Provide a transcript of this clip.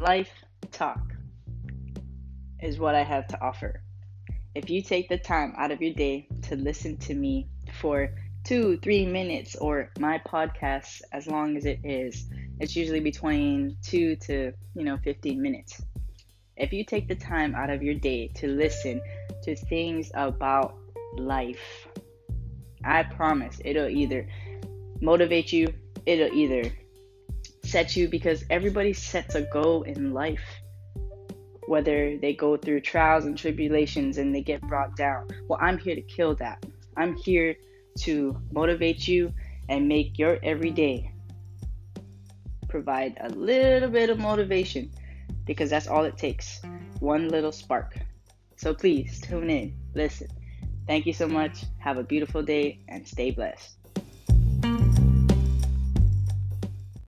life talk is what I have to offer. If you take the time out of your day to listen to me for two, three minutes, or my podcast, as long as it is, it's usually between two to, you know, 15 minutes. If you take the time out of your day to listen to things about life, I promise it'll either motivate you, it'll either set you because everybody sets a goal in life. Whether they go through trials and tribulations and they get brought down. Well, I'm here to kill that. I'm here to motivate you and make your everyday provide a little bit of motivation because that's all it takes. One little spark. So please tune in, listen. Thank you so much. Have a beautiful day and stay blessed.